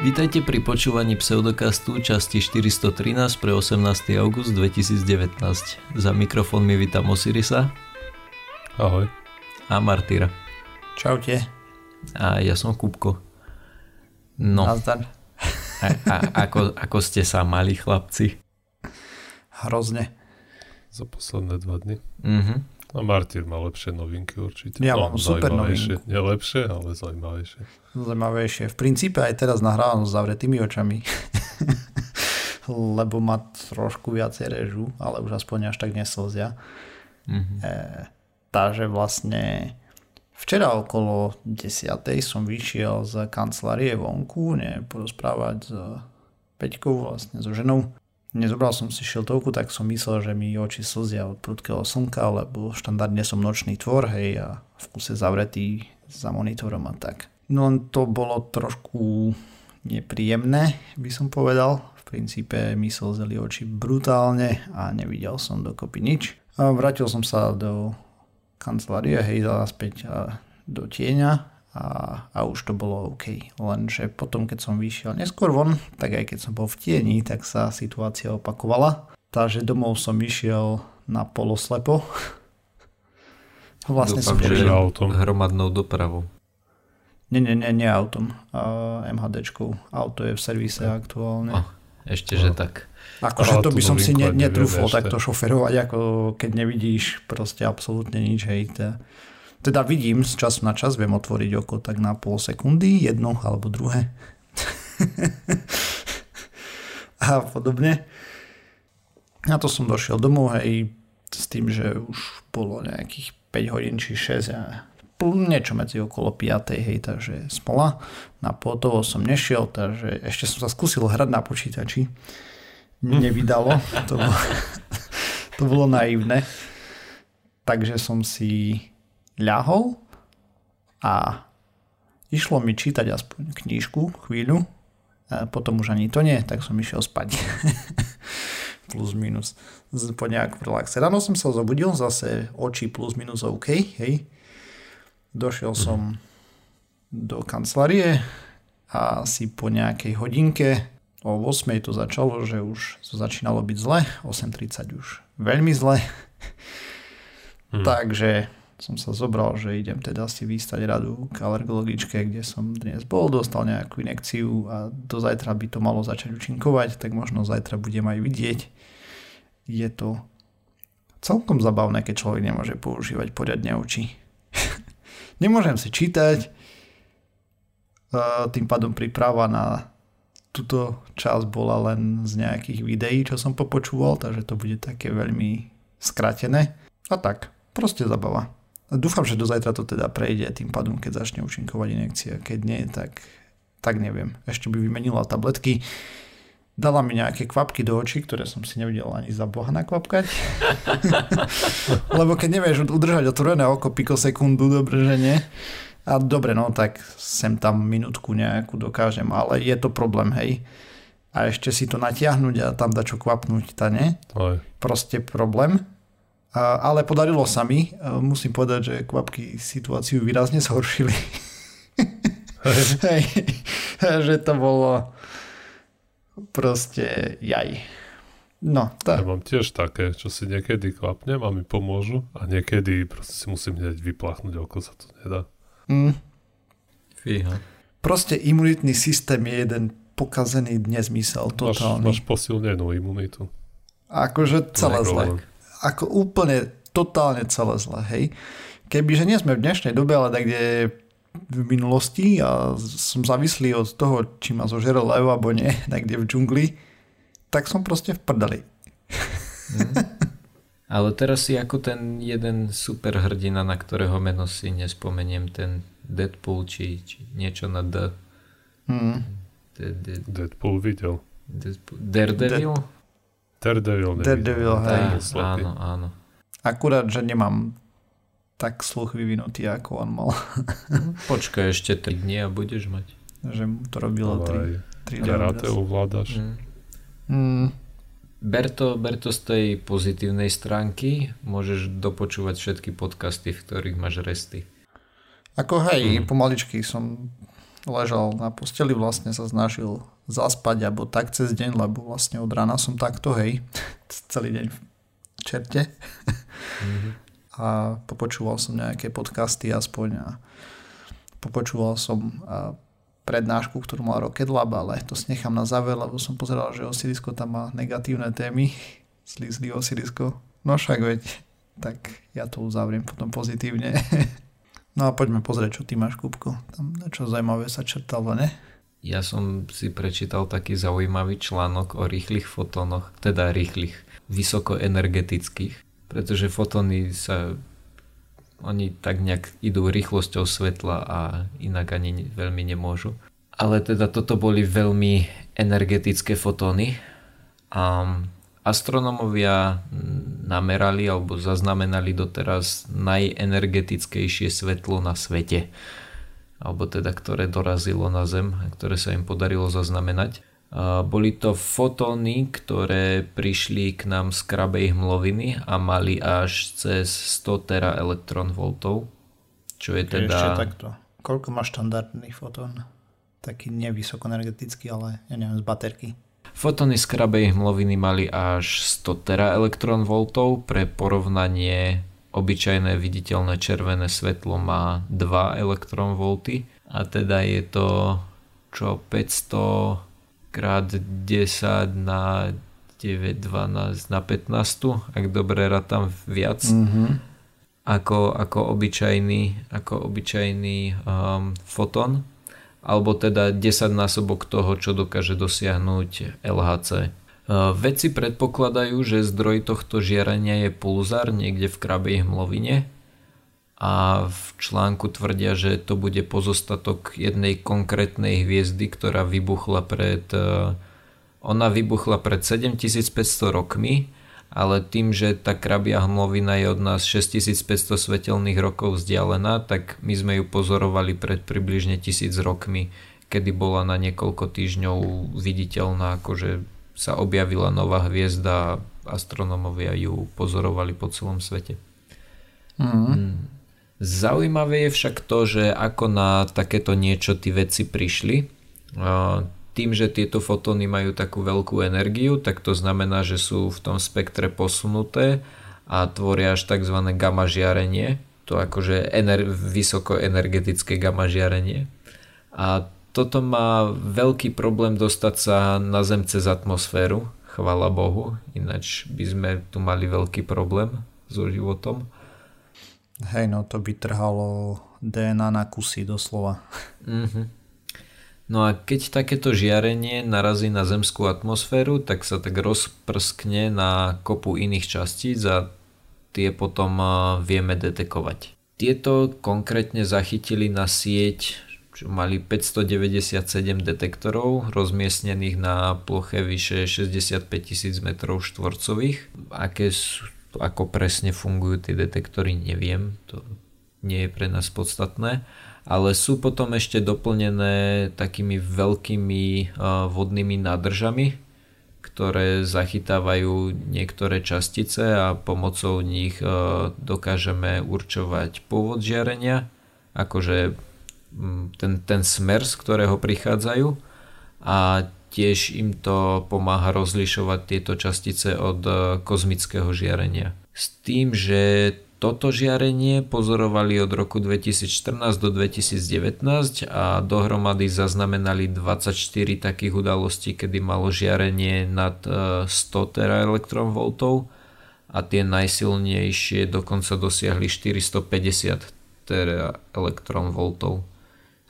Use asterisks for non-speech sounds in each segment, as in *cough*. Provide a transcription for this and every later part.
Vítajte pri počúvaní Pseudokastu časti 413 pre 18. august 2019. Za mikrofón mi vítam Osirisa. Ahoj. A Martyra. Čaute. A ja som Kupko. No. Nazdar. A, a ako, ako ste sa mali chlapci? Hrozne. Za posledné dva dny. Mhm. A Martin má lepšie novinky určite. Ja mám super novinku. Nie lepšie, ale zaujímavejšie. Zaujímavejšie. V princípe aj teraz nahrávam s zavretými očami. *laughs* Lebo ma trošku viacej režu, ale už aspoň až tak neslzia. Mhm. E, takže vlastne včera okolo 10. som vyšiel z kancelárie vonku, ne, porozprávať s Peťkou, vlastne so ženou. Nezobral som si šiltovku, tak som myslel, že mi oči slzia od prudkého slnka, lebo štandardne som nočný tvor, hej, a v kuse zavretý za monitorom a tak. No to bolo trošku nepríjemné, by som povedal. V princípe mi slzeli oči brutálne a nevidel som dokopy nič. A vrátil som sa do kancelárie, hej, späť do tieňa a, a už to bolo OK. Lenže potom, keď som vyšiel neskôr von, tak aj keď som bol v tieni, tak sa situácia opakovala. Takže domov som išiel na poloslepo. Vlastne Dúfam, som že autom. hromadnou dopravou. Nie, nie, nie, nie autom. Uh, MHDčkou. Auto je v servise ja. aktuálne. Oh, ešte, že tak. Akože to by som si ne, netrúfol takto šoferovať, ako keď nevidíš proste absolútne nič. Hej, to, teda vidím z času na čas, viem otvoriť oko tak na pol sekundy, jedno alebo druhé. *laughs* a podobne. Na to som došiel domov aj s tým, že už bolo nejakých 5 hodín či 6 a niečo medzi okolo 5, hej, takže smola. Na potovo som nešiel, takže ešte som sa skúsil hrať na počítači. Nevydalo, to bolo, *laughs* to bolo naivné. Takže som si ľahol a išlo mi čítať aspoň knížku chvíľu, a potom už ani to nie, tak som išiel spať. *laughs* plus minus po nejakom relaxe. Ráno som sa zobudil, zase oči plus minus OK, hej. Došiel som do kancelárie a asi po nejakej hodinke o 8 to začalo, že už to začínalo byť zle, 8.30 už veľmi zle. Mm. Takže som sa zobral, že idem teda si vystať radu k alergologičke, kde som dnes bol, dostal nejakú inekciu a do zajtra by to malo začať účinkovať, tak možno zajtra budem aj vidieť. Je to celkom zabavné, keď človek nemôže používať poriadne oči. *laughs* Nemôžem si čítať, tým pádom príprava na túto časť bola len z nejakých videí, čo som popočúval, takže to bude také veľmi skratené. A tak, proste zabava. Dúfam, že do zajtra to teda prejde tým pádom, keď začne účinkovať inekcia. Keď nie, tak, tak neviem. Ešte by vymenila tabletky. Dala mi nejaké kvapky do očí, ktoré som si nevidel ani za boha nakvapkať. *laughs* Lebo keď nevieš udržať otvorené oko pikosekundu, dobre, že nie. A dobre, no tak sem tam minútku nejakú dokážem, ale je to problém, hej. A ešte si to natiahnuť a tam dať čo kvapnúť, tá nie? Aj. Proste problém ale podarilo sa mi. Musím povedať, že kvapky situáciu výrazne zhoršili. Hej, že to bolo proste jaj. No, tak. Ja mám tiež také, čo si niekedy kvapnem a mi pomôžu a niekedy proste si musím hneď vyplachnúť oko, sa to nedá. Mm. Fíha. Proste imunitný systém je jeden pokazený nezmysel totálny. Máš, máš posilnenú imunitu. Akože celé zle ako úplne totálne celé zle, hej. Kebyže nie sme v dnešnej dobe, ale tak kde v minulosti a som závislý od toho, či ma zožere lev alebo nie, *laughs* kde v džungli, tak som proste v prdeli. Mm. Ale teraz si ako ten jeden super hrdina, na ktorého meno si nespomeniem, ten Deadpool či, či niečo na D. Mm. Deadpool videl. Daredevil? Daredevil nevidel. Daredevil, hej. Áno, áno. Akurát, že nemám tak sluch vyvinutý, ako on mal. *laughs* Počkaj ešte 3 dní a budeš mať. Že mu to robilo 3, 3 Karate ovládaš. Mm. Mm. Ber to, ber to z tej pozitívnej stránky, môžeš dopočúvať všetky podcasty, v ktorých máš resty. Ako hej, mm. pomaličky som ležal na posteli, vlastne sa snažil zaspať alebo tak cez deň, lebo vlastne od rána som takto, hej, *laughs* celý deň v čerte. Mm-hmm. A popočúval som nejaké podcasty aspoň a popočúval som prednášku, ktorú mal Rocket Lab, ale to si nechám na záver, lebo som pozeral, že Osirisko tam má negatívne témy. Zlý, zlý Osirisko. No však veď, tak ja to uzavriem potom pozitívne. *laughs* no a poďme pozrieť, čo ty máš, Kúbko. Tam niečo zaujímavé sa čertalo, ne? Ja som si prečítal taký zaujímavý článok o rýchlych fotónoch, teda rýchlych, vysokoenergetických, pretože fotóny sa oni tak nejak idú rýchlosťou svetla a inak ani veľmi nemôžu. Ale teda toto boli veľmi energetické fotóny a astronomovia namerali alebo zaznamenali doteraz najenergetickejšie svetlo na svete alebo teda ktoré dorazilo na Zem ktoré sa im podarilo zaznamenať. Boli to fotóny, ktoré prišli k nám z krabej hmloviny a mali až cez 100 tera elektron voltov, čo je teda... Ešte takto. Koľko má štandardný fotón? Taký nevysokoenergetický, ale ja neviem, z baterky. Fotóny z krabej hmloviny mali až 100 tera elektron voltov. Pre porovnanie obyčajné viditeľné červené svetlo má 2 elektron volty a teda je to čo 500 krát 10 na 9, 12 na 15, ak dobre rátam viac, mm-hmm. ako, ako obyčajný, ako obyčajný um, foton, alebo teda 10 násobok toho, čo dokáže dosiahnuť LHC. Uh, vedci predpokladajú, že zdroj tohto žiarenia je pulzár niekde v krabej hmlovine, a v článku tvrdia, že to bude pozostatok jednej konkrétnej hviezdy, ktorá vybuchla pred... E, ona vybuchla pred 7500 rokmi, ale tým, že tá krabia hmlovina je od nás 6500 svetelných rokov vzdialená, tak my sme ju pozorovali pred približne 1000 rokmi, kedy bola na niekoľko týždňov viditeľná, akože sa objavila nová hviezda astronómovia ju pozorovali po celom svete. Mm. Mm. Zaujímavé je však to, že ako na takéto niečo tí veci prišli. Tým, že tieto fotóny majú takú veľkú energiu, tak to znamená, že sú v tom spektre posunuté a tvoria až tzv. gamma žiarenie. To akože ener- vysokoenergetické gamma žiarenie. A toto má veľký problém dostať sa na Zem cez atmosféru, chvala Bohu, ináč by sme tu mali veľký problém so životom. Hej, no to by trhalo DNA na kusy doslova. Mm-hmm. No a keď takéto žiarenie narazí na zemskú atmosféru, tak sa tak rozprskne na kopu iných častíc a tie potom vieme detekovať. Tieto konkrétne zachytili na sieť, čo mali 597 detektorov rozmiestnených na ploche vyše 65 tisíc m štvorcových. Aké sú ako presne fungujú tie detektory, neviem, to nie je pre nás podstatné, ale sú potom ešte doplnené takými veľkými vodnými nádržami, ktoré zachytávajú niektoré častice a pomocou nich dokážeme určovať pôvod žiarenia, akože ten, ten smer, z ktorého prichádzajú a tiež im to pomáha rozlišovať tieto častice od e, kozmického žiarenia. S tým, že toto žiarenie pozorovali od roku 2014 do 2019 a dohromady zaznamenali 24 takých udalostí, kedy malo žiarenie nad 100 e, teraelektronvoltov a tie najsilnejšie dokonca dosiahli 450 teraelektronvoltov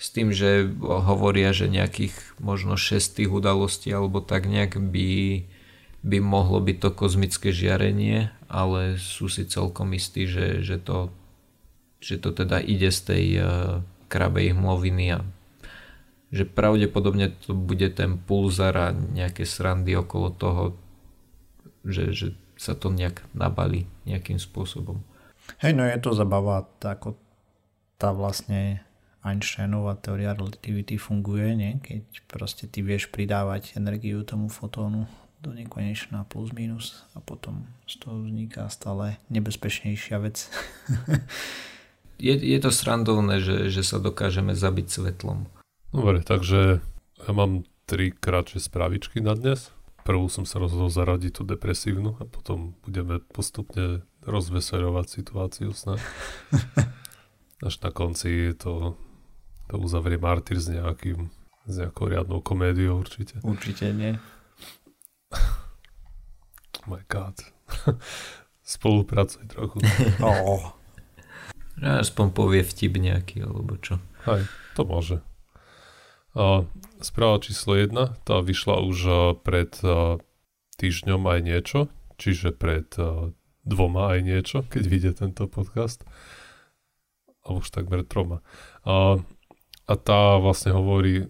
s tým, že hovoria, že nejakých možno 6 tých udalostí alebo tak nejak by, by mohlo byť to kozmické žiarenie, ale sú si celkom istí, že, že, to, že to teda ide z tej uh, krabej hmloviny a že pravdepodobne to bude ten pulzar a nejaké srandy okolo toho, že, že sa to nejak nabalí nejakým spôsobom. Hej, no je to zabava, ako tá vlastne Einsteinová teória relativity funguje, nie? keď proste ty vieš pridávať energiu tomu fotónu do nekonečná plus minus a potom z toho vzniká stále nebezpečnejšia vec. *laughs* je, je to srandovné, že, že sa dokážeme zabiť svetlom. Dobre, takže ja mám tri kratšie spravičky na dnes. Prvú som sa rozhodol zaradiť tú depresívnu a potom budeme postupne rozveseľovať situáciu snad. *laughs* Až na konci to, to uzavrie Martyr s nejakým s nejakou riadnou komédiou určite. Určite nie. *laughs* oh my god. *laughs* Spolupracuj trochu. *laughs* oh. Aspoň povie vtip nejaký, alebo čo. Aj, to môže. A správa číslo 1, tá vyšla už pred týždňom aj niečo, čiže pred dvoma aj niečo, keď vyjde tento podcast. A už takmer troma. A, tá vlastne hovorí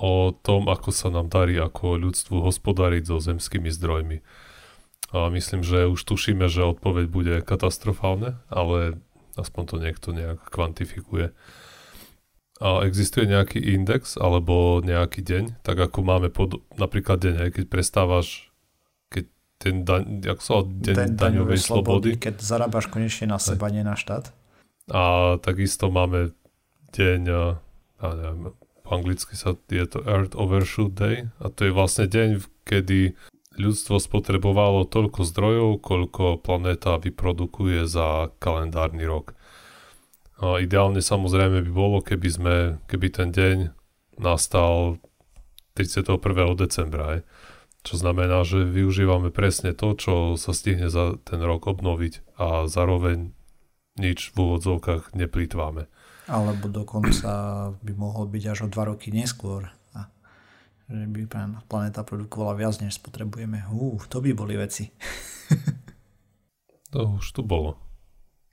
o tom, ako sa nám darí ako ľudstvu hospodariť so zemskými zdrojmi. A myslím, že už tušíme, že odpoveď bude katastrofálne, ale aspoň to niekto nejak kvantifikuje. A existuje nejaký index alebo nejaký deň, tak ako máme pod, napríklad deň, aj keď prestávaš keď ten daň, jak sa deň Den, daňovej slobody, slobody. Keď zarábaš konečne na seba, nie na štát. A takisto máme deň, a neviem, po anglicky sa je to Earth Overshoot Day a to je vlastne deň, kedy ľudstvo spotrebovalo toľko zdrojov, koľko planéta vyprodukuje za kalendárny rok. A ideálne samozrejme by bolo, keby, sme, keby ten deň nastal 31. decembra. Aj. Čo znamená, že využívame presne to, čo sa stihne za ten rok obnoviť a zároveň nič v úvodzovkách neplýtváme. Alebo dokonca by mohol byť až o dva roky neskôr. A že by planéta produkovala viac, než spotrebujeme. Ú, to by boli veci. to už tu bolo.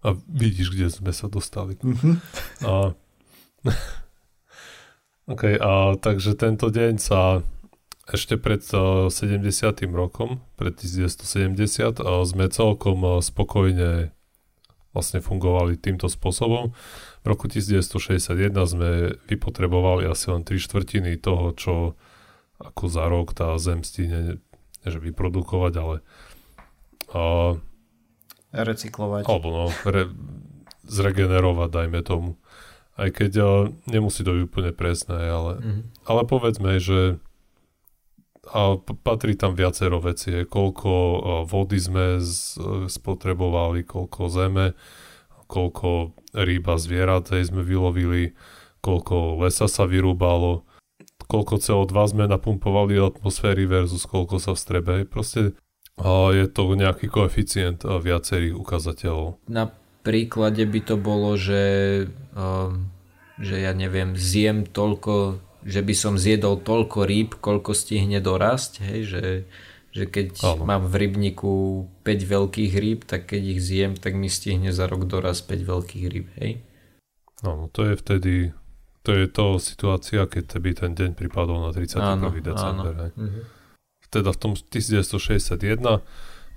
A vidíš, kde sme sa dostali. Mm-hmm. A, *laughs* OK, a takže tento deň sa ešte pred 70. rokom, pred 1970, sme celkom spokojne vlastne fungovali týmto spôsobom. V roku 1961 sme vypotrebovali asi len 3 štvrtiny toho, čo ako za rok tá Zem stihne, že vyprodukovať, ale a, recyklovať. Alebo no, re, zregenerovať, dajme tomu. Aj keď a, nemusí to byť úplne presné, ale, mm-hmm. ale povedzme, že a patrí tam viacero veci, koľko vody sme spotrebovali, koľko zeme, koľko rýba zvieratej sme vylovili, koľko lesa sa vyrúbalo, koľko CO2 sme napumpovali do atmosféry versus koľko sa vstrebe. Proste je to nejaký koeficient viacerých ukazateľov. Na príklade by to bolo, že, že ja neviem, zjem toľko, že by som zjedol toľko rýb, koľko stihne dorásť, hej, že že keď Áno. mám v rybníku 5 veľkých rýb, tak keď ich zjem, tak mi stihne za rok doraz 5 veľkých rýb, hej? Áno, to je vtedy, to je to situácia, keď by ten deň pripadol na 31. Áno, december, áno. hej? Mhm. Teda v tom 1961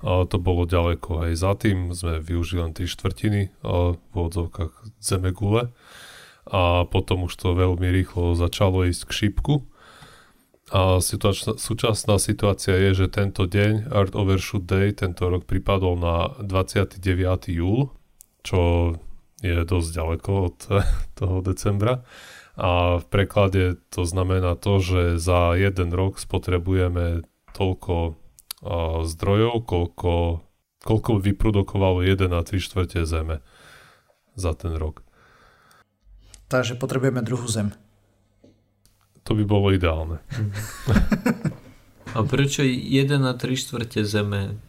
a to bolo ďaleko aj za tým, sme využili len 3 štvrtiny a v odzovkách zemegule a potom už to veľmi rýchlo začalo ísť k šípku a situáčna, súčasná situácia je, že tento deň, Art Overshoot Day, tento rok pripadol na 29. júl, čo je dosť ďaleko od *laughs* toho decembra. A v preklade to znamená to, že za jeden rok spotrebujeme toľko zdrojov, koľko, koľko vyprodukovalo 1 na 3 štvrte zeme za ten rok. Takže potrebujeme druhú zem. To by bolo ideálne. A prečo 1 na 3 štvrte zeme?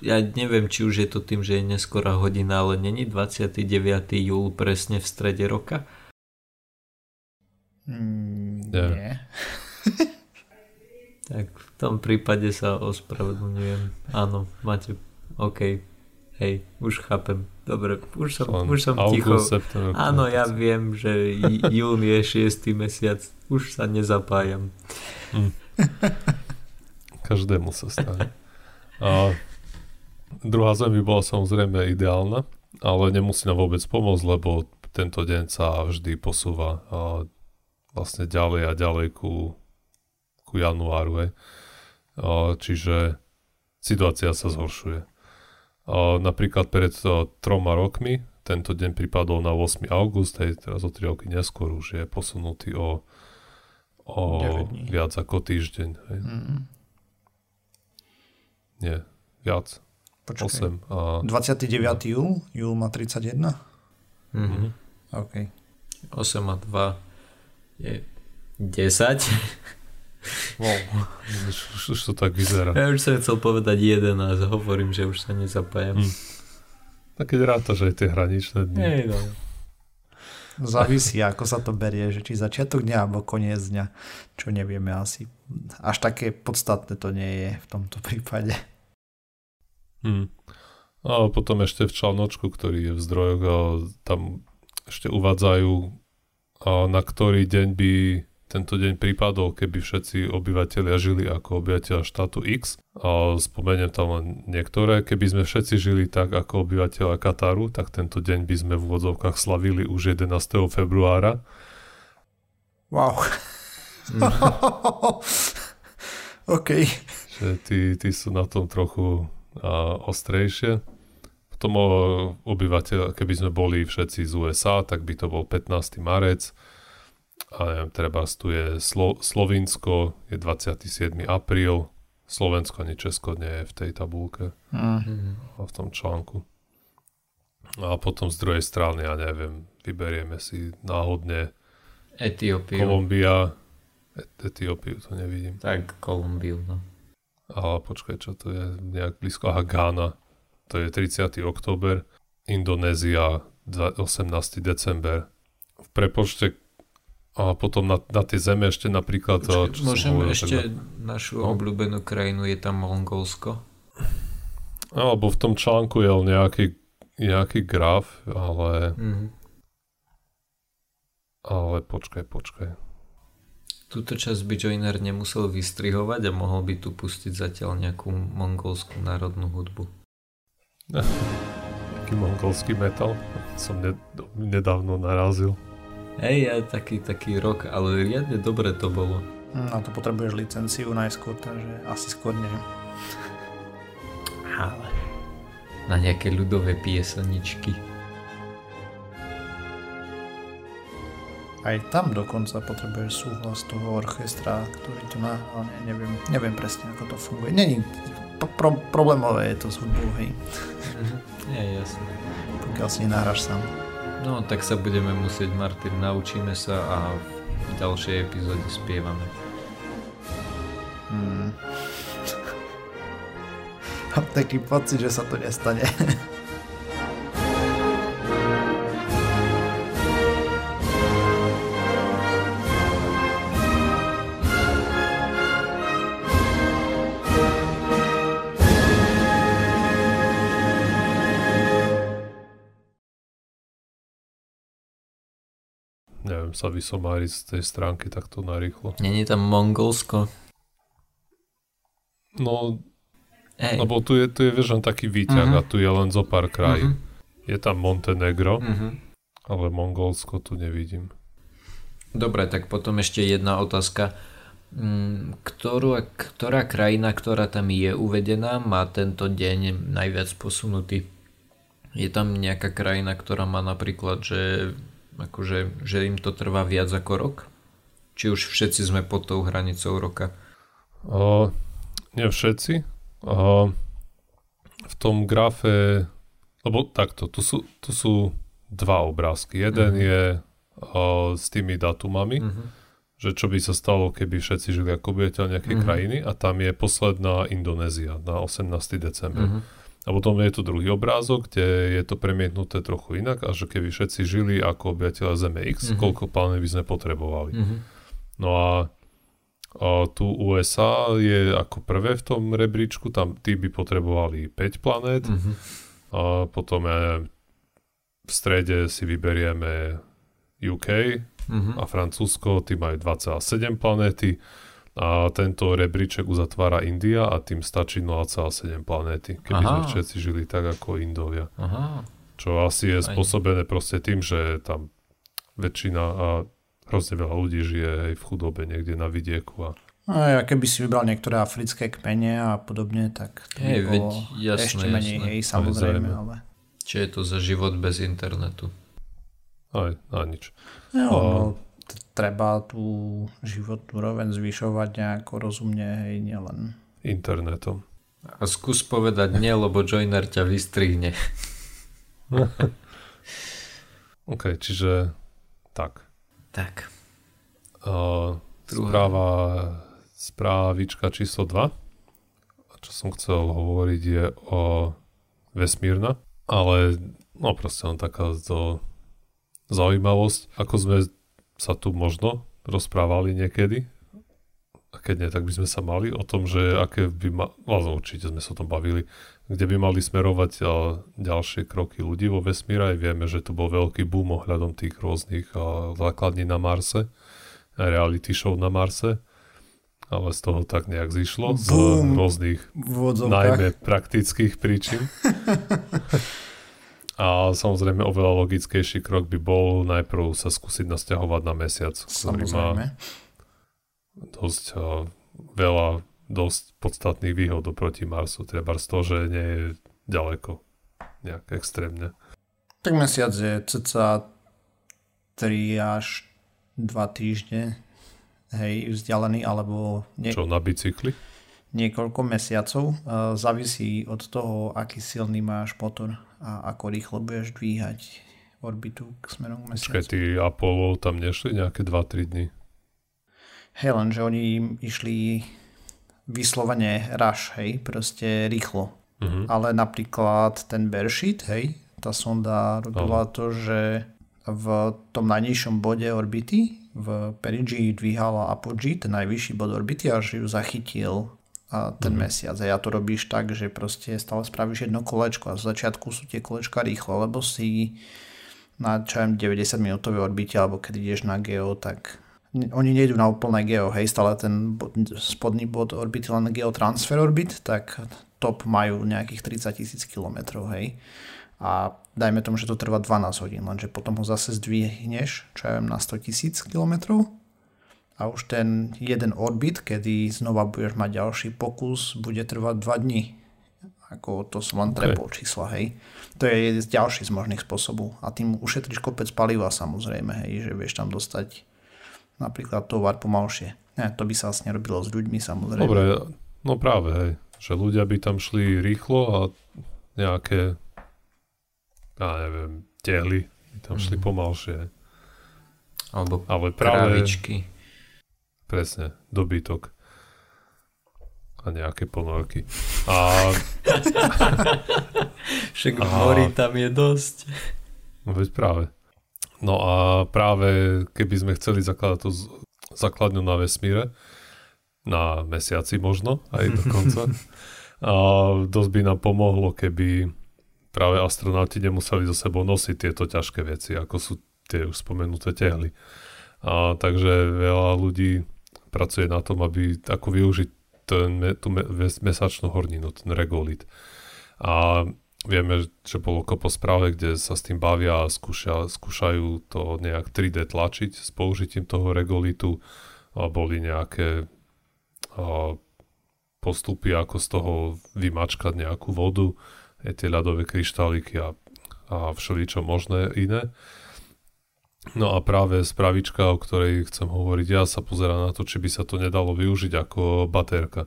Ja neviem, či už je to tým, že je neskorá hodina, ale není 29. júl presne v strede roka? Mm, nie. nie. tak v tom prípade sa ospravedlňujem. Áno, máte... OK. Hej, už chápem. Dobre, už som, už som august, ticho. September, Áno, ja viem, že jún je 6. mesiac. Už sa nezapájam. Hm. Každému sa stane. A druhá zem by bola samozrejme ideálna, ale nemusí nám vôbec pomôcť, lebo tento deň sa vždy posúva a vlastne ďalej a ďalej ku, ku januáru. Čiže situácia sa zhoršuje. Napríklad pred uh, troma rokmi tento deň pripadol na 8. august, hej, teraz o 3 roky neskôr už je posunutý o, o viac ako týždeň. Hej. Mm. Nie, viac. Počkej. 8. A... 29. júl, júl má 31? Mhm. OK. 8 a 2 je 10. *laughs* Wow. Už, už to tak vyzerá. Ja už som chcel povedať 11, hovorím, že už sa nezapájam. Hm. Tak keď rátaš aj tie hraničné dni. Hej, no. Závisí, ako sa to berie, že či začiatok dňa alebo koniec dňa, čo nevieme asi. Až také podstatné to nie je v tomto prípade. Hmm. A potom ešte v članočku, ktorý je v zdrojoch, tam ešte uvádzajú, na ktorý deň by tento deň prípadol, keby všetci obyvateľia žili ako obyvateľia štátu X. A spomeniem tam len niektoré. Keby sme všetci žili tak ako obyvateľia Kataru, tak tento deň by sme v úvodzovkách slavili už 11. februára. Wow. *laughs* OK. Že tí, tí sú na tom trochu a, ostrejšie. Potom o, obyvateľ, keby sme boli všetci z USA, tak by to bol 15. marec a neviem, treba tu je Slo- Slovinsko, je 27. apríl, Slovensko ani Česko nie je v tej tabulke mm. a v tom článku. A potom z druhej strany, ja neviem, vyberieme si náhodne Etiópiu. Kolumbia. Et- Etiópiu to nevidím. Tak, Kolumbiu, no. A počkaj, čo to je nejak blízko? Aha, Ghana. To je 30. október. Indonézia 18. december. V prepočte a potom na, na tie zeme ešte napríklad... Počkej, môžem hovoril, ešte tak... našu no. obľúbenú krajinu, je tam Mongolsko? Alebo v tom článku je nejaký, nejaký graf, ale... Mm-hmm. Ale počkaj, počkaj. Túto časť by Joiner nemusel vystrihovať a mohol by tu pustiť zatiaľ nejakú mongolskú národnú hudbu. *laughs* Taký mongolský metal som ne, nedávno narazil. Hej, taký, taký rok, ale riadne dobre to bolo. Na to potrebuješ licenciu najskôr, takže asi skôr neviem. Ale na nejaké ľudové pieseničky. Aj tam dokonca potrebuješ súhlas toho orchestra, ktorý tu nahral, ne, neviem, neviem presne ako to funguje. Není, pro, problémové je to s hudbou, hej. Mhm, je jasné. Pokiaľ si nenahráš sám. No, tak sa budeme musieť, Martin, naučíme sa a v ďalšej epizóde spievame. Hmm. *laughs* Mám taký pocit, že sa to nestane. *laughs* sa vysomáriť z tej stránky takto narýchlo. Není tam Mongolsko? No, Ej. lebo tu je, tu je vieš, len taký výťah uh-huh. a tu je len zo pár krajín. Uh-huh. Je tam Montenegro, uh-huh. ale Mongolsko tu nevidím. Dobre, tak potom ešte jedna otázka. Mm, ktorú, ktorá krajina, ktorá tam je uvedená, má tento deň najviac posunutý? Je tam nejaká krajina, ktorá má napríklad, že Akože, že im to trvá viac ako rok? Či už všetci sme pod tou hranicou roka? O, nie všetci. O, v tom grafe, lebo takto, tu sú, tu sú dva obrázky. Jeden mm-hmm. je o, s tými datumami, mm-hmm. že čo by sa stalo, keby všetci žili ako obyvateľ nejakej mm-hmm. krajiny a tam je posledná Indonézia na 18. december. Mm-hmm. A potom je tu druhý obrázok, kde je to premietnuté trochu inak a že keby všetci žili ako obyvateľa Zeme X, mm-hmm. koľko planet by sme potrebovali. Mm-hmm. No a, a tu USA je ako prvé v tom rebríčku, tam tí by potrebovali 5 planét. Mm-hmm. A potom je, v strede si vyberieme UK mm-hmm. a Francúzsko, tí majú 27 planéty a tento rebríček uzatvára India a tým stačí 0,7 planéty, keby Aha. sme všetci žili tak ako Indovia. Aha. Čo asi je spôsobené proste tým, že tam väčšina a hrozne veľa ľudí žije aj v chudobe niekde na vidieku. A... A ja keby si vybral niektoré africké kmene a podobne, tak to hey, by bolo jasné, ešte menej, jasné. hej, samozrejme. Ale... Čo je to za život bez internetu? Aj, na nič. Jo, a... no, treba tú životnú úroveň zvyšovať nejako rozumne, hej, nielen internetom. A skús povedať nie, lebo Joiner ťa vystrihne. *laughs* OK, čiže tak. Tak. Uh, správa, správička číslo 2. A čo som chcel hovoriť je o vesmírna, ale no proste len taká to zaujímavosť, ako sme sa tu možno rozprávali niekedy a keď nie, tak by sme sa mali o tom, že aké by ma, vlastne určite sme sa o tom bavili, kde by mali smerovať ďalšie kroky ľudí vo vesmíre. Aj vieme, že tu bol veľký boom ohľadom tých rôznych základní na Marse, reality show na Marse, ale z toho tak nejak zišlo, z rôznych, najmä praktických príčin. *laughs* A samozrejme oveľa logickejší krok by bol najprv sa skúsiť nasťahovať na mesiac, ktorý má dosť uh, veľa dosť podstatných výhod oproti Marsu. Treba z toho, že nie je ďaleko nejak extrémne. Tak mesiac je cca 3 až 2 týždne hej, vzdialený, alebo... Nie... Čo, na bicykli? Niekoľko mesiacov. Závisí od toho, aký silný máš motor a ako rýchlo budeš dvíhať orbitu k smerom k mesiacu. Počkaj, tí Apollo tam nešli nejaké 2-3 dny? Hej, lenže oni išli vyslovene rush, hej, proste rýchlo. Uh-huh. Ale napríklad ten Bearsheet, hej, tá sonda robila uh-huh. to, že v tom najnižšom bode orbity v Perigee dvíhala Apogee, ten najvyšší bod orbity, až ju zachytil ten uh-huh. mesiac. A ja to robíš tak, že proste stále spravíš jedno kolečko a z začiatku sú tie kolečka rýchlo, lebo si na čo 90 minútovej orbite alebo keď ideš na geo, tak oni nejdú na úplné geo, hej, stále ten bod, spodný bod orbity len geotransfer orbit, tak top majú nejakých 30 tisíc kilometrov, hej. A dajme tomu, že to trvá 12 hodín, lenže potom ho zase zdvihneš, čo ja viem, na 100 tisíc kilometrov a už ten jeden orbit, kedy znova budeš mať ďalší pokus, bude trvať 2 dní. Ako to sú len okay. trepol čísla, hej. To je ďalší z možných spôsobov. A tým ušetríš kopec paliva samozrejme, hej, že vieš tam dostať napríklad tovar pomalšie. Ne, to by sa vlastne robilo s ľuďmi samozrejme. Dobre, no práve, hej, že ľudia by tam šli rýchlo a nejaké, ja neviem, tehly by tam šli mm. pomalšie. Alebo Ale práve, krávičky. Presne, dobytok. A nejaké ponorky. A... *laughs* Však v mori tam je dosť. No veď práve. No a práve keby sme chceli zakladať tú základňu na vesmíre, na mesiaci možno aj dokonca, *laughs* a dosť by nám pomohlo, keby práve astronauti nemuseli so sebou nosiť tieto ťažké veci, ako sú tie už spomenuté tehly. A, takže veľa ľudí pracuje na tom, aby ako využiť ten, tú mesačnú horninu, ten regolit. A vieme, že bolo kopo správe, kde sa s tým bavia a skúša, skúšajú to nejak 3D tlačiť s použitím toho regolitu. A boli nejaké a, postupy, ako z toho vymačkať nejakú vodu, tie ľadové kryštáliky a, a všeličo možné iné. No a práve spravička, o ktorej chcem hovoriť ja, sa pozera na to, či by sa to nedalo využiť ako baterka.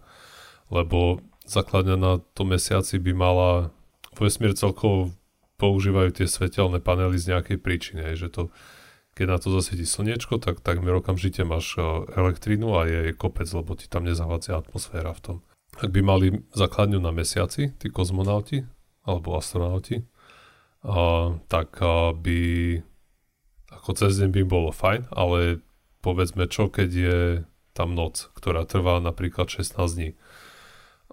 Lebo základňa na tom mesiaci by mala vesmír celkovo používajú tie svetelné panely z nejakej príčiny, že to, keď na to zasvietí slniečko, tak takmer okamžite máš e, elektrínu a je kopec, lebo ti tam nezavadzia atmosféra v tom. Ak by mali základňu na mesiaci, tí kozmonauti, alebo astronauti, a, tak a, by ako cez deň by bolo fajn, ale povedzme čo, keď je tam noc, ktorá trvá napríklad 16 dní.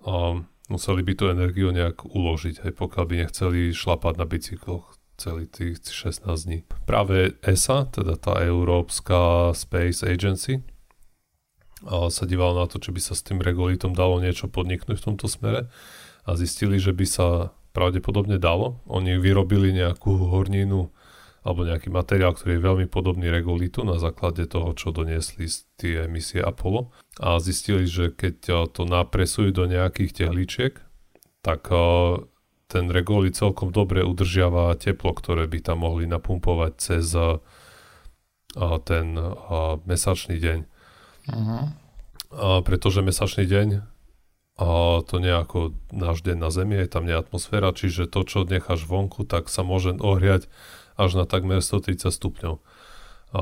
A, museli by tú energiu nejak uložiť, aj pokiaľ by nechceli šlapať na bicykloch celý tých 16 dní. Práve ESA, teda tá Európska Space Agency, a sa díval na to, či by sa s tým regolitom dalo niečo podniknúť v tomto smere a zistili, že by sa pravdepodobne dalo. Oni vyrobili nejakú horninu alebo nejaký materiál, ktorý je veľmi podobný regolitu na základe toho, čo doniesli z tie emisie Apollo a zistili, že keď to napresujú do nejakých tehličiek, tak ten regolit celkom dobre udržiava teplo, ktoré by tam mohli napumpovať cez a, ten mesačný deň. Uh-huh. A, pretože mesačný deň a to nejako náš deň na Zemi, je tam nie atmosféra, čiže to, čo necháš vonku, tak sa môže ohriať až na takmer 130 stupňov. A,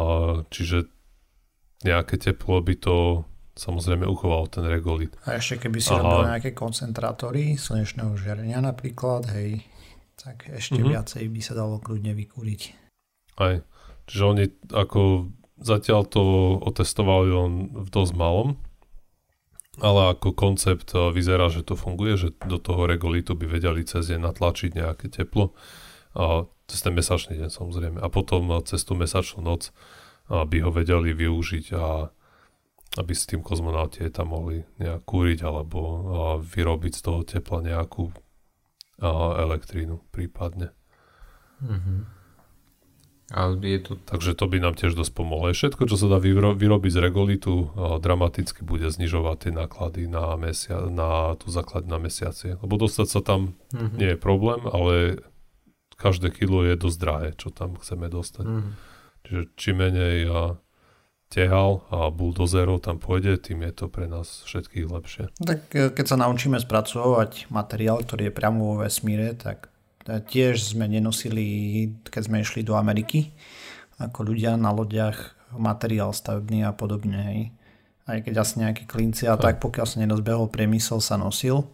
čiže nejaké teplo by to samozrejme uchoval ten regolit. A ešte keby si Aha. robil nejaké koncentrátory slnečného žiarenia napríklad, hej, tak ešte mm-hmm. viacej by sa dalo kľudne vykúriť. Aj. Čiže oni ako zatiaľ to otestovali len v dosť malom, ale ako koncept eh, vyzerá, že to funguje, že do toho regolitu by vedeli cez deň natlačiť nejaké teplo. A cez ten mesačný deň samozrejme. A potom cez tú mesačnú noc by ho vedeli využiť a aby s tým kozmonauti tam mohli nejak kúriť alebo vyrobiť z toho tepla nejakú elektrínu prípadne. Mm-hmm. Je to... Takže to by nám tiež dosť pomohlo. Všetko, čo sa dá vyro- vyrobiť z regolitu, dramaticky bude znižovať tie náklady na, mesia- na tú základ na mesiacie. Lebo dostať sa tam mm-hmm. nie je problém, ale každé kilo je dosť drahé, čo tam chceme dostať. Mm-hmm. Čiže čím menej a tehal a buldozerov tam pôjde, tým je to pre nás všetkých lepšie. Tak e, keď sa naučíme spracovať materiál, ktorý je priamo vo vesmíre, tak tiež sme nenosili, keď sme išli do Ameriky, ako ľudia na loďach materiál stavebný a podobne. Hej. Aj keď asi nejaké klinci a tak, pokiaľ sa nedozbehol priemysel, sa nosil,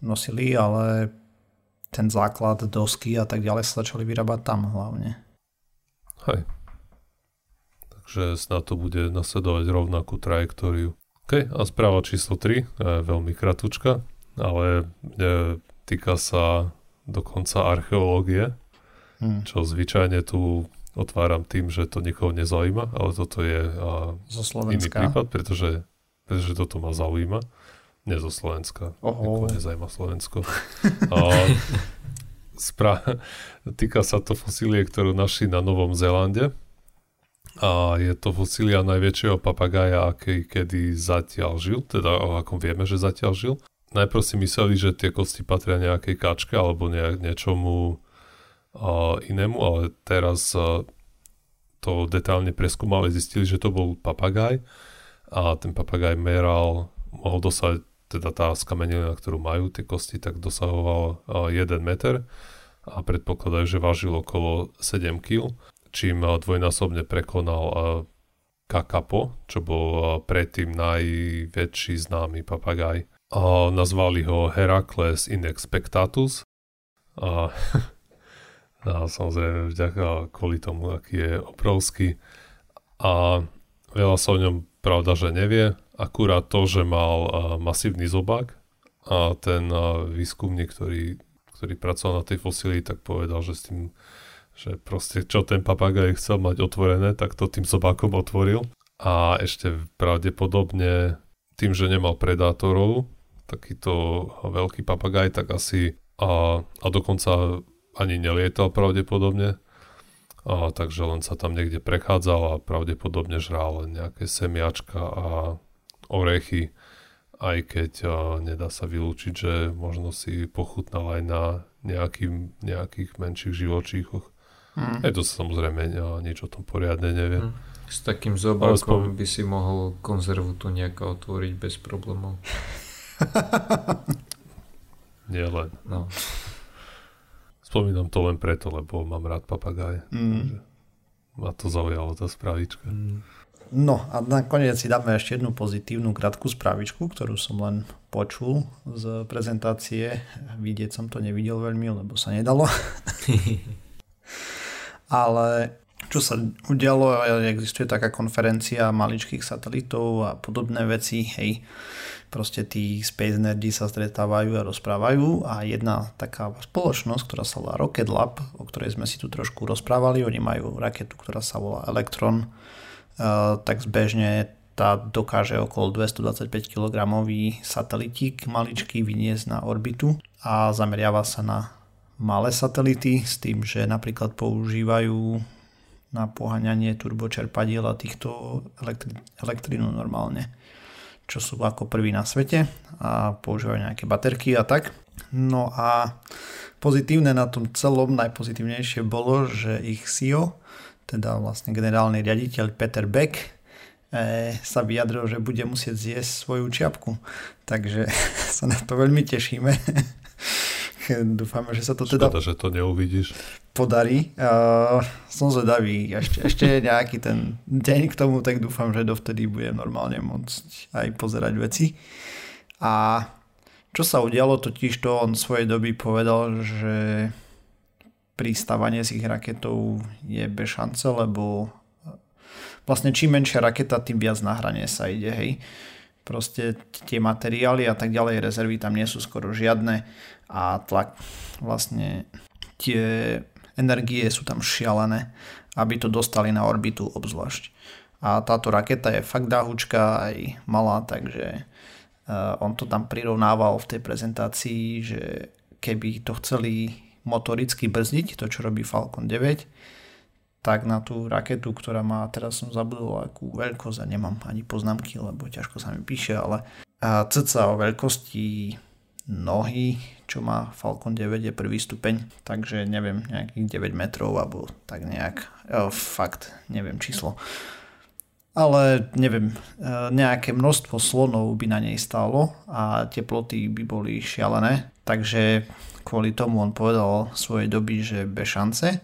nosili, ale ten základ, dosky a tak ďalej sa začali vyrábať tam hlavne. Hej že snad to bude nasledovať rovnakú trajektóriu. OK, a správa číslo 3 je veľmi kratučka, ale e, týka sa dokonca archeológie, hmm. čo zvyčajne tu otváram tým, že to nikoho nezaujíma, ale toto je a, iný prípad, pretože, pretože toto ma zaujíma. Nie zo Slovenska. Oho. Nezaujíma Slovensko. *laughs* a, spra- týka sa to fosílie, ktorú našli na Novom Zélande a je to fosília najväčšieho papagája, aký kedy zatiaľ žil, teda ako vieme, že zatiaľ žil. Najprv si mysleli, že tie kosti patria nejakej kačke alebo nejak, niečomu uh, inému, ale teraz uh, to detálne preskúmali, zistili, že to bol papagaj a ten papagaj meral, mohol dosať, teda tá skamenelina, ktorú majú tie kosti, tak dosahoval uh, 1 meter a predpokladajú, že vážil okolo 7 kg čím eh, dvojnásobne prekonal eh, Kakapo, čo bol predtým najväčší známy papagaj. Nazvali ho Heracles inexpectatus. A, a *laughs* samozrejme vďaka kvôli tomu, aký je obrovský. A veľa sa o ňom pravda, že nevie. Akurát to, že mal masívny zobák a ten výskumník, ktorý, ktorý pracoval na tej fosílii, tak povedal, že s tým že proste čo ten papagaj chcel mať otvorené, tak to tým sobákom otvoril. A ešte pravdepodobne tým, že nemal predátorov, takýto veľký papagaj, tak asi a, a dokonca ani nelietal pravdepodobne. A, takže len sa tam niekde prechádzal a pravdepodobne žral len nejaké semiačka a orechy, aj keď a, nedá sa vylúčiť, že možno si pochutnal aj na nejaký, nejakých menších živočíchoch. Hmm. Je to samozrejme niečo o tom poriadne neviem. Hmm. S takým zobákom spom... by si mohol konzervu tu nejako otvoriť bez problémov. *laughs* Nie len. No. Spomínam to len preto, lebo mám rád papagáje. Mm. Ma to zaujalo, tá spravička. Mm. No a nakoniec si dáme ešte jednu pozitívnu krátku spravičku, ktorú som len počul z prezentácie. Vidieť som to nevidel veľmi, lebo sa nedalo. *laughs* ale čo sa udialo, existuje taká konferencia maličkých satelitov a podobné veci, hej, proste tí space nerdy sa stretávajú a rozprávajú a jedna taká spoločnosť, ktorá sa volá Rocket Lab, o ktorej sme si tu trošku rozprávali, oni majú raketu, ktorá sa volá Electron, tak zbežne tá dokáže okolo 225 kg satelitík maličký vyniesť na orbitu a zameriava sa na malé satelity s tým, že napríklad používajú na poháňanie turbočerpadiel a týchto elektri- elektrínu normálne, čo sú ako prvý na svete a používajú nejaké baterky a tak. No a pozitívne na tom celom najpozitívnejšie bolo, že ich CEO teda vlastne generálny riaditeľ Peter Beck, e, sa vyjadril, že bude musieť zjesť svoju čiapku. Takže *laughs* sa na to veľmi tešíme. *laughs* Dúfame, že sa to teda... Škoda, že to neuvidíš. Podarí. Uh, som zvedavý. Ešte, ešte nejaký ten deň k tomu, tak dúfam, že dovtedy budem normálne môcť aj pozerať veci. A čo sa udialo, totiž to on svojej doby povedal, že pristávanie z ich raketov je bez šance, lebo vlastne čím menšia raketa, tým viac na hranie sa ide, hej. Proste tie materiály a tak ďalej, rezervy tam nie sú skoro žiadne a tlak vlastne tie energie sú tam šialené, aby to dostali na orbitu obzvlášť. A táto raketa je fakt dáhučka aj malá, takže uh, on to tam prirovnával v tej prezentácii, že keby to chceli motoricky brzdiť, to čo robí Falcon 9, tak na tú raketu, ktorá má, teraz som zabudol akú veľkosť a nemám ani poznámky, lebo ťažko sa mi píše, ale cca o veľkosti nohy, čo má Falcon 9 je prvý stupeň, takže neviem, nejakých 9 metrov alebo tak nejak, e, fakt, neviem číslo. Ale neviem, e, nejaké množstvo slonov by na nej stálo a teploty by boli šialené, takže kvôli tomu on povedal svojej doby, že bez šance.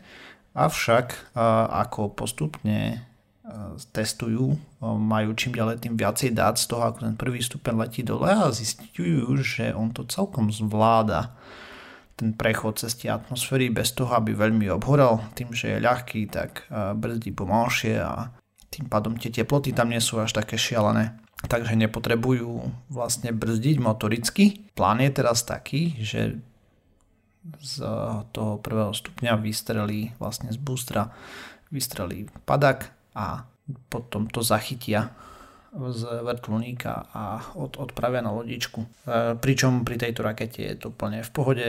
Avšak ako postupne testujú, majú čím ďalej tým viacej dát z toho, ako ten prvý stupeň letí dole a zistujú, že on to celkom zvláda ten prechod cez tie atmosféry bez toho, aby veľmi obhorel. Tým, že je ľahký, tak brzdí pomalšie a tým pádom tie teploty tam nie sú až také šialené. Takže nepotrebujú vlastne brzdiť motoricky. Plán je teraz taký, že z toho prvého stupňa vystrelí vlastne z boostera vystrelí padak a potom to zachytia z vrtulníka a od, odpravia na lodičku. E, pričom pri tejto rakete je to plne v pohode,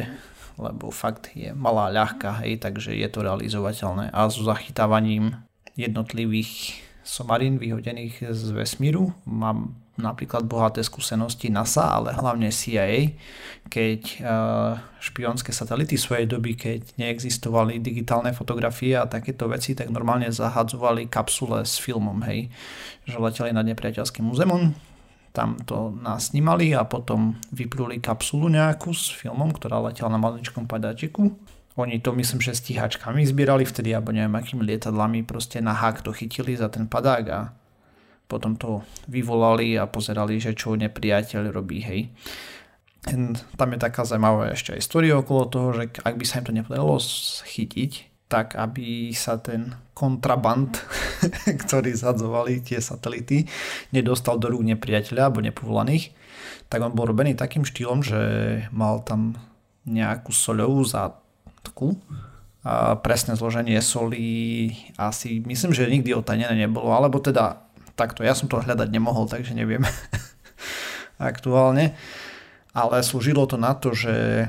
lebo fakt je malá, ľahká, hej, takže je to realizovateľné. A so zachytávaním jednotlivých somarín vyhodených z vesmíru mám napríklad bohaté skúsenosti NASA, ale hlavne CIA, keď uh, špionské satelity svojej doby, keď neexistovali digitálne fotografie a takéto veci, tak normálne zahadzovali kapsule s filmom, hej, že leteli nad nepriateľským územom, tam to nasnímali a potom vypluli kapsulu nejakú s filmom, ktorá letela na maličkom padáčiku. Oni to myslím, že stíhačkami zbierali vtedy, alebo neviem akými lietadlami, proste na hák to chytili za ten padák a potom to vyvolali a pozerali, že čo nepriateľ robí, hej. Tam je taká zaujímavá ešte aj história okolo toho, že ak by sa im to nepodarilo chytiť, tak aby sa ten kontraband, *laughs* ktorý zadzovali tie satelity, nedostal do rúk nepriateľa alebo nepovolaných, tak on bol robený takým štýlom, že mal tam nejakú soľovú zátku a presné zloženie solí asi, myslím, že nikdy otajnené nebolo, alebo teda takto, ja som to hľadať nemohol, takže neviem *laughs* aktuálne. Ale slúžilo to na to, že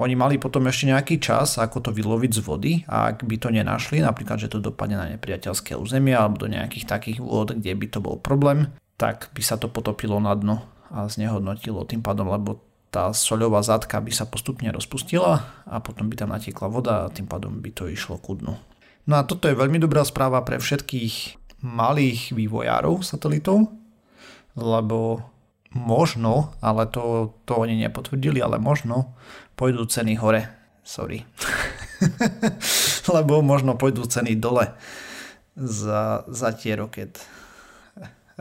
oni mali potom ešte nejaký čas, ako to vyloviť z vody. A ak by to nenašli, napríklad, že to dopadne na nepriateľské územie alebo do nejakých takých vôd, kde by to bol problém, tak by sa to potopilo na dno a znehodnotilo. Tým pádom, lebo tá soľová zátka by sa postupne rozpustila a potom by tam natiekla voda a tým pádom by to išlo ku dnu. No a toto je veľmi dobrá správa pre všetkých malých vývojárov satelitov, lebo možno, ale to, to oni nepotvrdili, ale možno pôjdu ceny hore. Sorry. *laughs* lebo možno pôjdu ceny dole za, za tie roket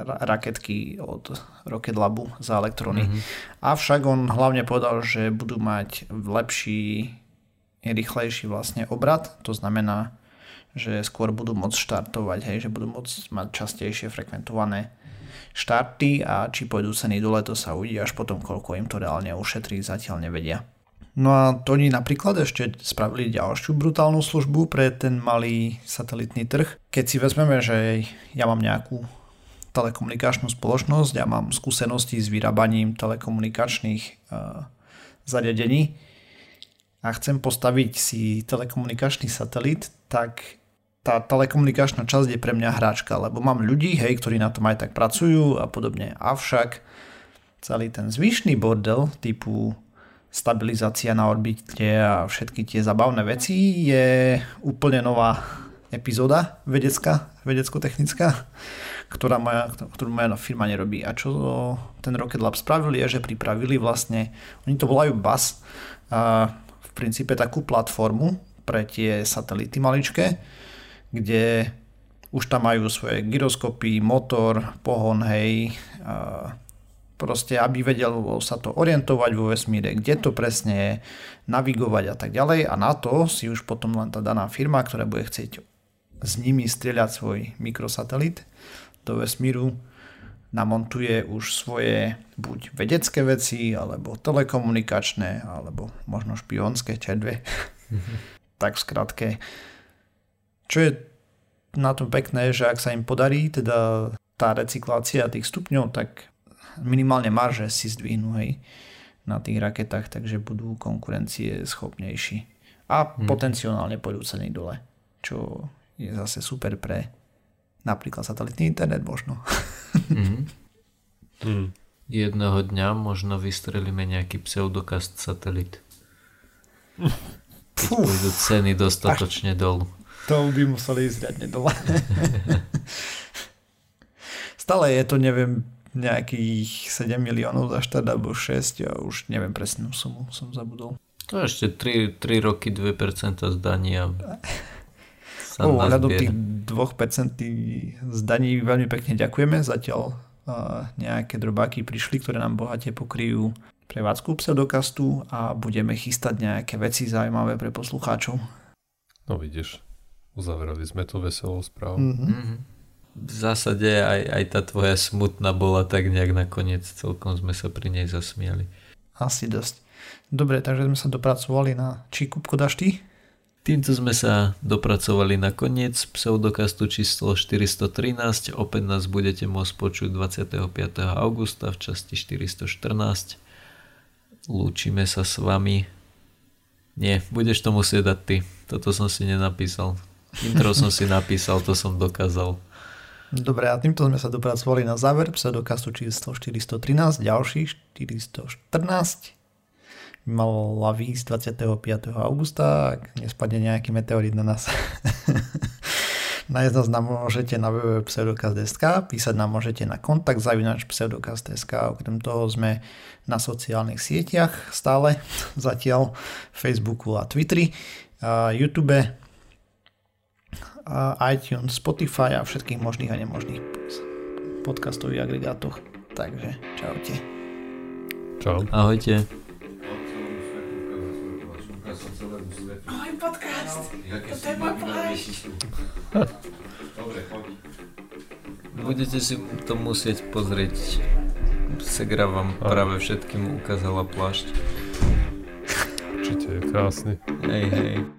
raketky od Rocket Labu za elektrony. Mm-hmm. Avšak on hlavne povedal, že budú mať lepší, rýchlejší vlastne obrad, to znamená, že skôr budú môcť štartovať, hej, že budú môcť mať častejšie frekventované štarty a či pôjdu ceny dole, to sa uvidí až potom, koľko im to reálne ušetrí, zatiaľ nevedia. No a to oni napríklad ešte spravili ďalšiu brutálnu službu pre ten malý satelitný trh. Keď si vezmeme, že ja mám nejakú telekomunikačnú spoločnosť, ja mám skúsenosti s vyrábaním telekomunikačných uh, zariadení a chcem postaviť si telekomunikačný satelit, tak tá telekomunikačná časť je pre mňa hráčka, lebo mám ľudí, hej, ktorí na tom aj tak pracujú a podobne. Avšak celý ten zvyšný bordel typu stabilizácia na orbite a všetky tie zabavné veci je úplne nová epizóda vedecká, vedecko-technická, ktorá moja, ktorú moja firma nerobí. A čo ten Rocket Lab spravili je, že pripravili vlastne, oni to volajú BAS, v princípe takú platformu pre tie satelity maličké, kde už tam majú svoje gyroskopy, motor, pohon, hej, proste aby vedel sa to orientovať vo vesmíre, kde to presne je, navigovať a tak ďalej a na to si už potom len tá daná firma, ktorá bude chcieť s nimi strieľať svoj mikrosatelit do vesmíru, namontuje už svoje buď vedecké veci, alebo telekomunikačné, alebo možno špionské čedve. Mm-hmm. tak v skratke. Čo je na tom pekné, že ak sa im podarí teda tá recyklácia tých stupňov, tak minimálne marže si zdvihnú hej, na tých raketách, takže budú konkurencie schopnejší. A hmm. potenciálne pôjdu ceny dole, čo je zase super pre napríklad satelitný internet možno. *laughs* Mm. Mm. Jedného dňa možno vystrelíme nejaký pseudokast satelit. Keď Fú. pôjdu ceny dostatočne Až dolu. To by museli ísť riadne dole. *laughs* Stále je to, neviem, nejakých 7 miliónov za štát alebo 6, ja už neviem presnú sumu, som zabudol. To ešte 3, 3 roky 2% zdania *laughs* sa oh, Ohľadom tých 2% zdaní veľmi pekne ďakujeme. Zatiaľ uh, nejaké drobáky prišli, ktoré nám bohate pokryjú prevádzku pseudokastu a budeme chystať nejaké veci zaujímavé pre poslucháčov. No vidíš, uzavreli sme to veselou správou. Mm-hmm. Mm-hmm. V zásade aj, aj tá tvoja smutná bola tak nejak nakoniec, celkom sme sa pri nej zasmiali. Asi dosť. Dobre, takže sme sa dopracovali na či Kupko dáš ty? Týmto sme sa dopracovali na koniec pseudokastu číslo 413. Opäť nás budete môcť počuť 25. augusta v časti 414 Lúčime sa s vami. Nie, budeš to musieť dať ty. Toto som si nenapísal. Intro som si napísal, to som dokázal. Dobre, a týmto sme sa dopracovali na záver pseudokastu číslo 413, ďalší 414. Mala výjsť 25. augusta, ak nespadne nejaký meteorit na nás. *laughs* Nájsť nás nám môžete na www.pseudokast.sk, písať nám môžete na kontakt zavinač pseudokast.sk, okrem toho sme na sociálnych sieťach stále, *laughs* zatiaľ Facebooku a Twitteri, a YouTube, a iTunes, Spotify a všetkých možných a nemožných podcastových agregátoch. Takže čaute. Čau. Ahojte. Podcast. Toto je môj Dobre, choď. Budete si to musieť pozrieť. Segra vám práve všetkým ukázala plášť. Určite je krásny. Hej, hej.